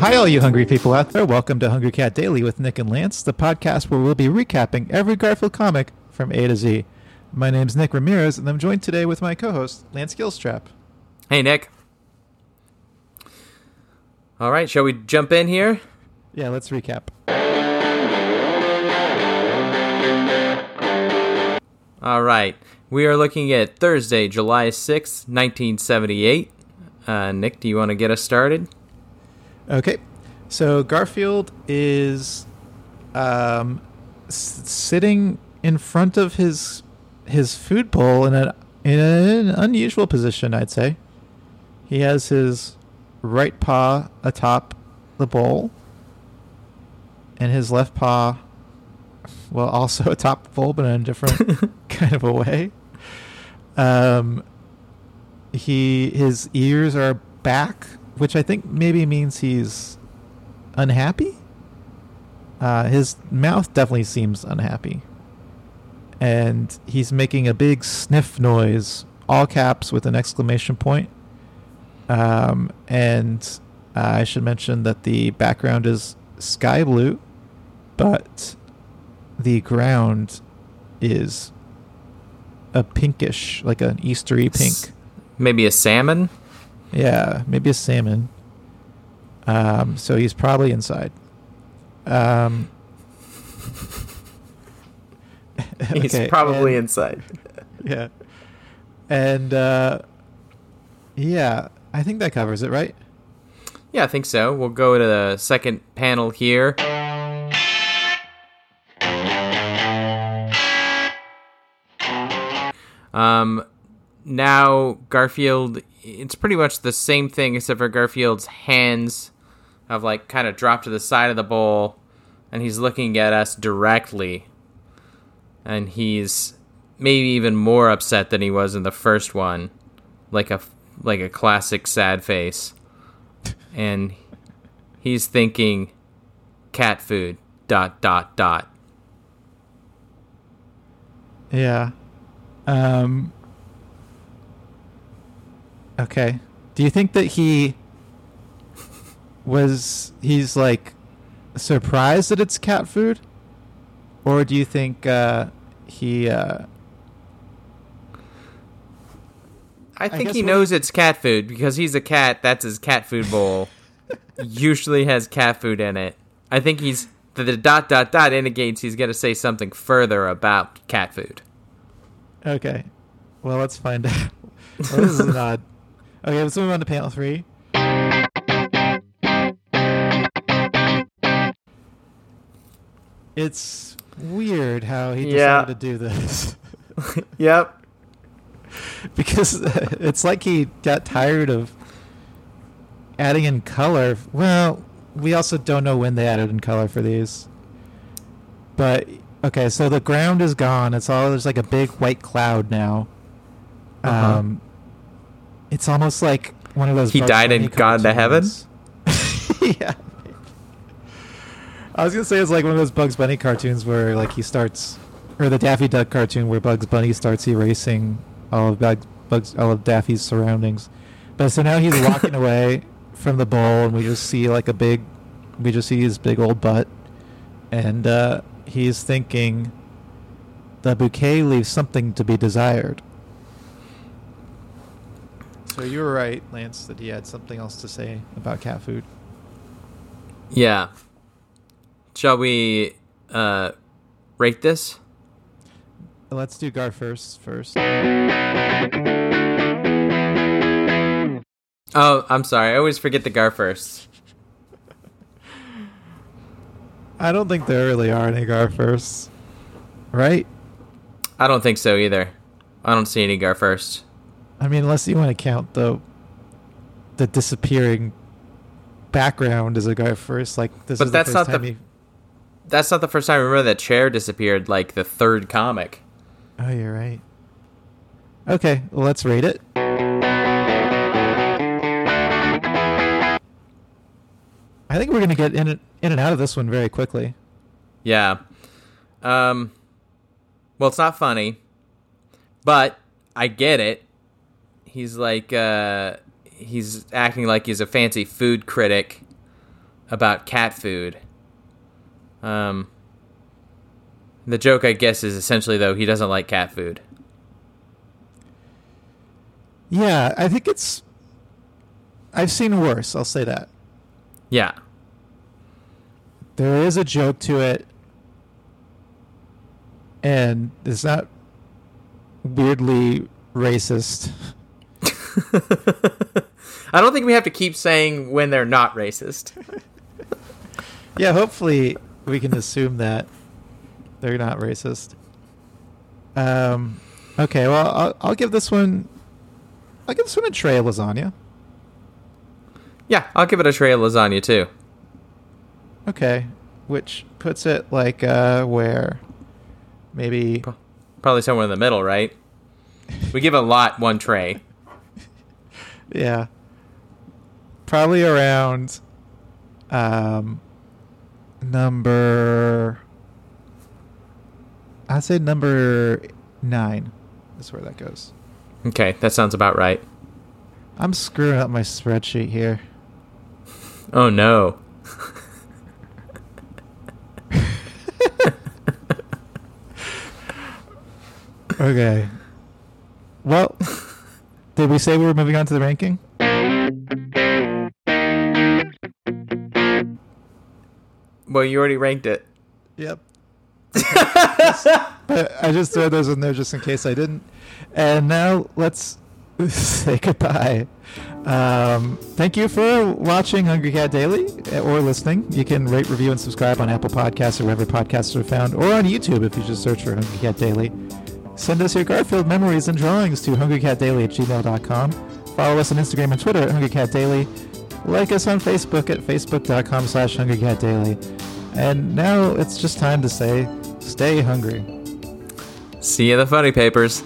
Hi, all you hungry people out there. Welcome to Hungry Cat Daily with Nick and Lance, the podcast where we'll be recapping every Garfield comic from A to Z. My name's Nick Ramirez, and I'm joined today with my co host, Lance Gilstrap. Hey, Nick. All right, shall we jump in here? Yeah, let's recap. All right. We are looking at Thursday, July 6th, 1978. Uh, Nick, do you want to get us started? Okay. So Garfield is um, s- sitting in front of his his food bowl in, a, in an unusual position, I'd say. He has his right paw atop the bowl, and his left paw, well, also atop the bowl, but in a different kind of a way. Um, he his ears are back, which I think maybe means he's unhappy. Uh, his mouth definitely seems unhappy, and he's making a big sniff noise, all caps with an exclamation point. Um, and uh, I should mention that the background is sky blue, but the ground is a pinkish, like an Eastery pink. S- Maybe a salmon? Yeah, maybe a salmon. Um, so he's probably inside. Um, He's okay, probably and- inside. Yeah, and uh, yeah, I think that covers it, right? Yeah, I think so. We'll go to the second panel here. Um, now Garfield, it's pretty much the same thing except for Garfield's hands have like kind of dropped to the side of the bowl, and he's looking at us directly, and he's maybe even more upset than he was in the first one, like a like a classic sad face, and he's thinking cat food dot dot dot. Yeah. Um. Okay. Do you think that he was he's like surprised that it's cat food, or do you think uh, he? Uh, I think guess he knows it's cat food because he's a cat. That's his cat food bowl. Usually has cat food in it. I think he's the, the dot dot dot indicates he's gonna say something further about cat food. okay. Well, let's find out. well, this is an odd. Okay, let's move on to panel three. It's weird how he Yeah. decided to do this. Yep. because it's like he got tired of adding in color. Well, we also don't know when they added in color for these. But okay, so the ground is gone. It's all there's like a big white cloud now. Uh-huh. Um, it's almost like one of those. He died and gone to heaven? yeah. I was gonna say it's like one of those Bugs Bunny cartoons where like he starts, or the Daffy Duck cartoon where Bugs Bunny starts erasing all of Bugs, Bugs all of Daffy's surroundings. But so now he's walking away from the bowl, and we just see like a big, we just see his big old butt, and uh, he's thinking, the bouquet leaves something to be desired. So you were right, Lance, that he had something else to say about cat food. Yeah. Shall we uh rate this? Let's do Gar first. First. Oh, I'm sorry. I always forget the Gar first. I don't think there really are any Gar firsts, right? I don't think so either. I don't see any Gar first. I mean, unless you want to count the the disappearing background as a Gar first. Like this But is that's the first not the- he- That's not the first time I remember that chair disappeared like the third comic. Oh, you're right. Okay, well, let's rate it. I think we're gonna get in and, in and out of this one very quickly. Yeah. Um well, it's not funny, but I get it. He's like uh he's acting like he's a fancy food critic about cat food. Um, the joke, I guess, is essentially though he doesn't like cat food. Yeah, I think it's. I've seen worse. I'll say that. Yeah. There is a joke to it, and it's not weirdly racist. I don't think we have to keep saying when they're not racist. yeah, hopefully we can assume that they're not racist. Um, okay, well, I'll, I'll give this one. I'll give this one a tray of lasagna. Yeah, I'll give it a tray of lasagna too. Okay, which puts it like uh, where? Maybe probably somewhere in the middle, right? We give a lot one tray. Yeah, probably around um, number. I'd say number nine. Is where that goes. Okay, that sounds about right. I'm screwing up my spreadsheet here. Oh no. okay. Well, did we say we were moving on to the ranking? Well, you already ranked it. Yep. but I just threw those in there just in case I didn't. And now let's say goodbye. Um, thank you for watching Hungry Cat Daily or listening. You can rate, review, and subscribe on Apple Podcasts or wherever podcasts are found, or on YouTube if you just search for Hungry Cat Daily. Send us your Garfield memories and drawings to hungrycatdaily at gmail.com. Follow us on Instagram and Twitter at hungrycatdaily. Like us on Facebook at facebook.com slash hungrycatdaily. And now it's just time to say, stay hungry. See you in the funny papers.